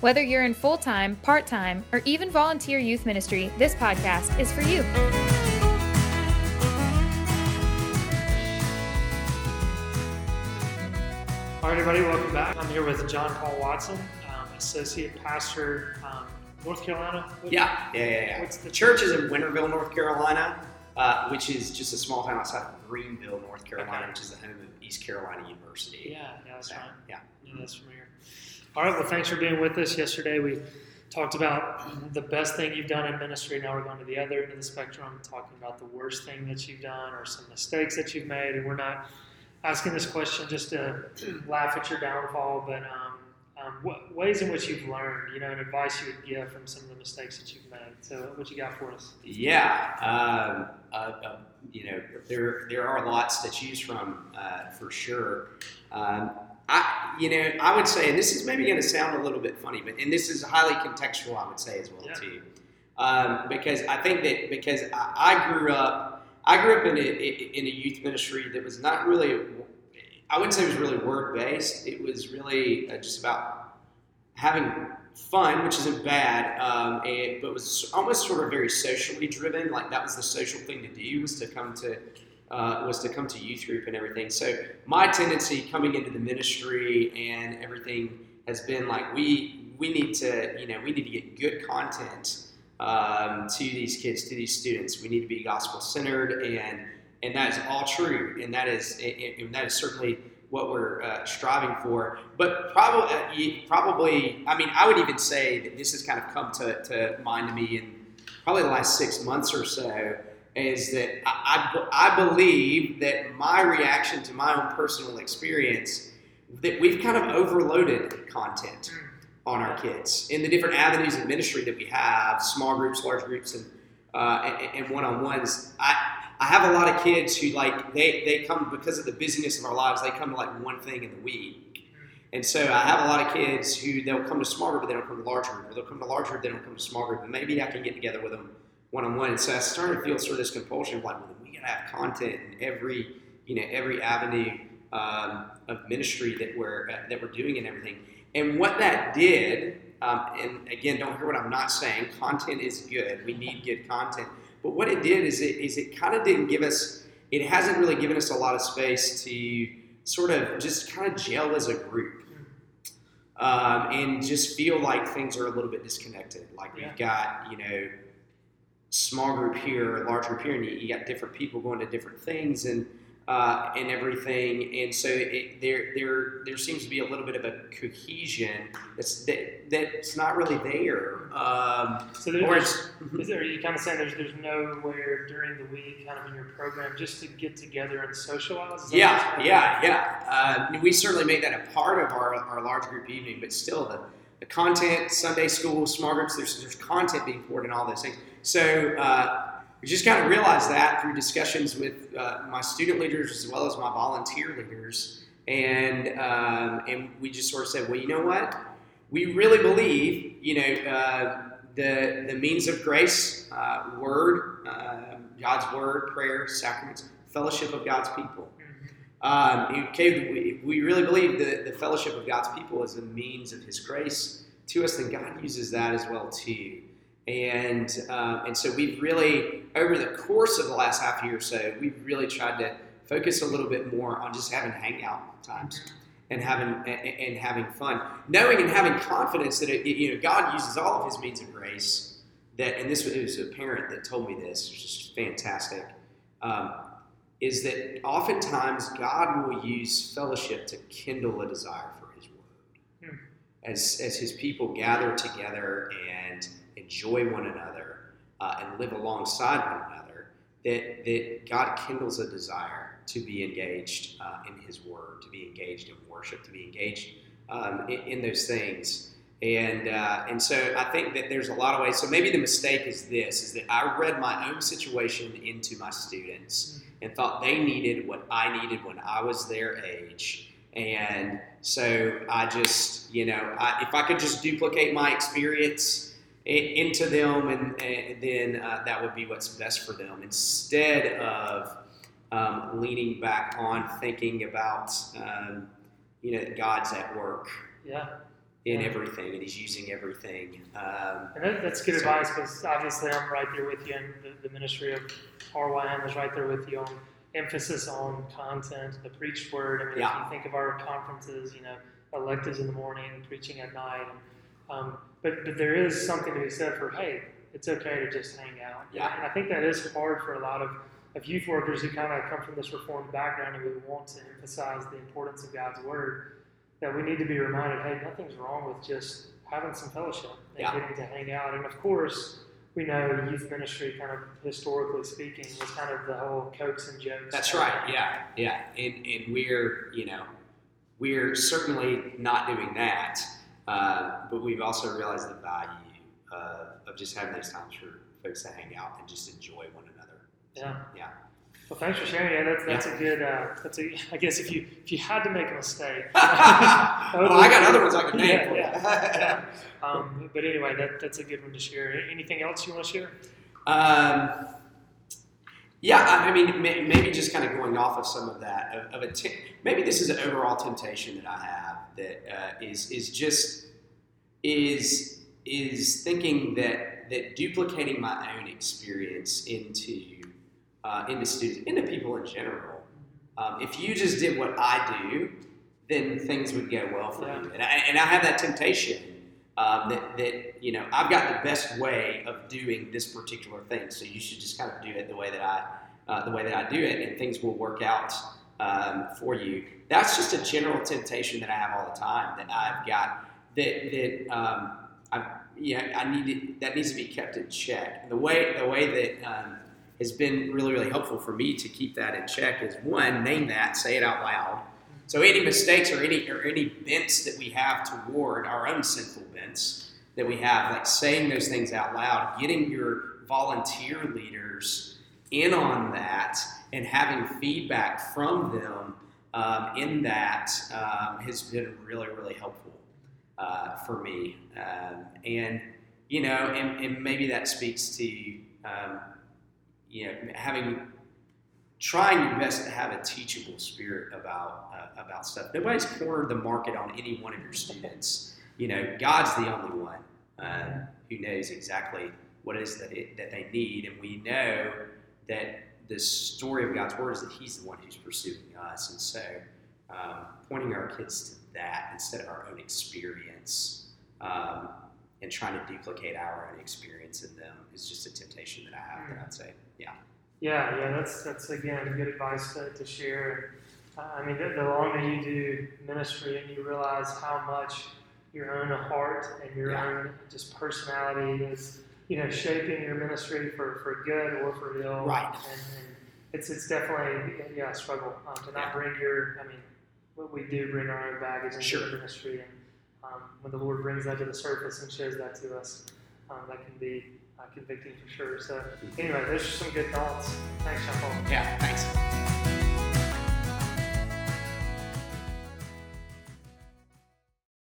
Whether you're in full time, part time, or even volunteer youth ministry, this podcast is for you. All right, everybody, welcome back. I'm here with JonPaul Watson, um, Associate Pastor, um, North Carolina. Yeah, yeah, yeah, yeah. What's the- church is in Winterville, North Carolina, uh, which is just a small town outside of Greenville, North Carolina, Okay. which is the home of East Carolina University. Yeah, yeah, that's So, right. Yeah. Yeah, that's familiar. All right, well, thanks for being with us. Yesterday we talked about the best thing you've done in ministry. Now we're going to the other end of the spectrum, talking about the worst thing that you've done or some mistakes that you've made. And we're not asking this question just to laugh at your downfall, but um, um, ways in which you've learned, you know, and advice you would give from some of the mistakes that you've made. So, what you got for us? Yeah, um, uh, uh, you know, there there are lots to choose from uh, for sure. Um, I, you know, I would say, and this is maybe going to sound a little bit funny, but and this is highly contextual, I would say as well Yeah. too, um, because I think that because I, I grew up, I grew up in a in a youth ministry that was not really, I wouldn't say it was really word based. It was really uh, just about having fun, which isn't bad, um, and, but was almost sort of very socially driven. Like that was the social thing to do was to come to uh, was to come to youth group and everything. So my tendency coming into the ministry and everything has been like we we need to you know we need to get good content um, to these kids to these students. We need to be gospel centered and and that is all true and that is and that is certainly what we're uh, striving for. But probably, uh, probably, I mean, I would even say that this has kind of come to, to mind to me in probably the last six months or so. Is that I, I, I believe that my reaction to my own personal experience that we've kind of overloaded content on our kids in the different avenues of ministry that we have, small groups, large groups, and uh, and, and one-on-ones. I I have a lot of kids who like they they come because of the busyness of our lives. They come to like one thing in the week, and so I have a lot of kids who they'll come to small group, but they don't come to large group, or they'll come to large group, they don't come to small group. And maybe I can get together with them one-on-one. And so I started to feel sort of this compulsion of like, well, we gotta have content in every you know every avenue um, of ministry that we're uh, that we're doing and everything. And what that did, um, and again, don't hear what I'm not saying. Content is good. We need good content. But what it did is it is it kind of didn't give us. It hasn't really given us a lot of space to sort of just kind of gel as a group. Um, and just feel like things are a little bit disconnected. Like Yeah. we've got, you know, small group here, large group here, and you, you got different people going to different things and uh, and everything. And so it, there there there seems to be a little bit of a cohesion that's that, that's not really there. Um, So, there's, Is there, you kind of saying there's there's nowhere during the week, kind of in your program, just to get together and socialize? That Yeah, yeah, yeah. Uh, we certainly made that a part of our, our large group evening, but still, the, the content, Sunday school, small groups, there's, there's content being poured in all those things. So uh, we just kind of realized that through discussions with uh, my student leaders as well as my volunteer leaders. And, um, and we just sort of said, well, you know what? We really believe, you know, uh, the, the means of grace, uh, word, uh, God's word, prayer, sacraments, fellowship of God's people. Um, okay, we, really believe that the fellowship of God's people is a means of His grace to us, then God uses that as well too. And um, and so we've really, over the course of the last half year or so, we've really tried to focus a little bit more on just having hangout times and having and, and having fun, knowing and having confidence that it, you know God uses all of His means of grace. That and this it was a parent that told me this, which is fantastic. Um, is that oftentimes God will use fellowship to kindle a desire for His Word. Hmm. As, as His people gather together and enjoy one another uh, and live alongside one another, that, that God kindles a desire to be engaged uh, in His Word, to be engaged in worship, to be engaged um, in, in those things. And uh, and so I think that there's a lot of ways. So maybe the mistake is this: is that I read my own situation into my students and thought they needed what I needed when I was their age. And so I just, you know, I, if I could just duplicate my experience into them, and, and then uh, that would be what's best for them instead of um, leaning back on thinking about, um, you know, God's at work Yeah. In everything and He's using everything. Um, And that, that's good So- advice because obviously I'm right there with you, and the, the ministry of RYM is right there with you on emphasis on content, the preached word. I mean, Yeah. if you think of our conferences, you know, electives in the morning, preaching at night. Um, but, but there is something to be said for, hey, it's okay to just hang out. Yeah. And I think that is hard for a lot of, of youth workers who kind of come from this reformed background and we want to emphasize the importance of God's word. That we need to be reminded, hey, nothing's wrong with just having some fellowship and Yeah. getting to hang out. And of course, we know youth ministry, kind of historically speaking, was kind of the whole cokes and jokes. That's right. Yeah, yeah. And and we're you know we're certainly not doing that, uh, but we've also realized the value uh, of just having those times for folks to hang out and just enjoy one another. Yeah. Yeah. Well, thanks for sharing. Yeah, that's that's a good. Uh, that's a. I guess if you if you had to make a mistake. well, I got other ones I could name Yeah, for you. yeah, Um, but anyway, that, that's a good one to share. Anything else you want to share? Um, yeah, I, I mean, maybe just kind of going off of some of that, of, of a t- maybe this is an overall temptation that I have that uh, is is just is is thinking that that duplicating my own experience into uh, into students, into people in general. Um, if you just did what I do, then things would go well for Yeah. you. And I, and I have that temptation um, that, that you know I've got the best way of doing this particular thing, so you should just kind of do it the way that I uh, the way that I do it, and things will work out um, for you. That's just a general temptation that I have all the time. That I've got that that um, I yeah I need to, that needs to be kept in check. The way the way that um, has been really really helpful for me to keep that in check is one name that say it out loud. So any mistakes or any or any bents that we have toward our own sinful bents that we have, like saying those things out loud, getting your volunteer leaders in on that, and having feedback from them um, in that um, has been really really helpful uh, for me. Um, and you know, and, and maybe that speaks to um, you know having trying your best to have a teachable spirit about uh, about stuff. Nobody's cornered the market on any one of your students. You know, God's the only one uh, who knows exactly what it is that it, that they need, and we know that the story of God's word is that He's the one who's pursuing us, and so um, pointing our kids to that instead of our own experience. Um, and trying to duplicate our own experience in them is just a temptation that I have. That I'd say, yeah. Yeah, yeah, that's that's again good advice to, to share. Uh, I mean, the, the longer you do ministry and you realize how much your own heart and your Yeah. own just personality is, you know, shaping your ministry for, for good or for ill. Right. And, and it's it's definitely yeah a struggle um, to not Yeah. bring your. I mean, what we do bring our own baggage into Sure. the ministry, and um, when the Lord brings that to the surface and shows that to us, um, that can be uh, convicting for sure. So anyway, those are some good thoughts. Thanks, JonPaul. Yeah, thanks.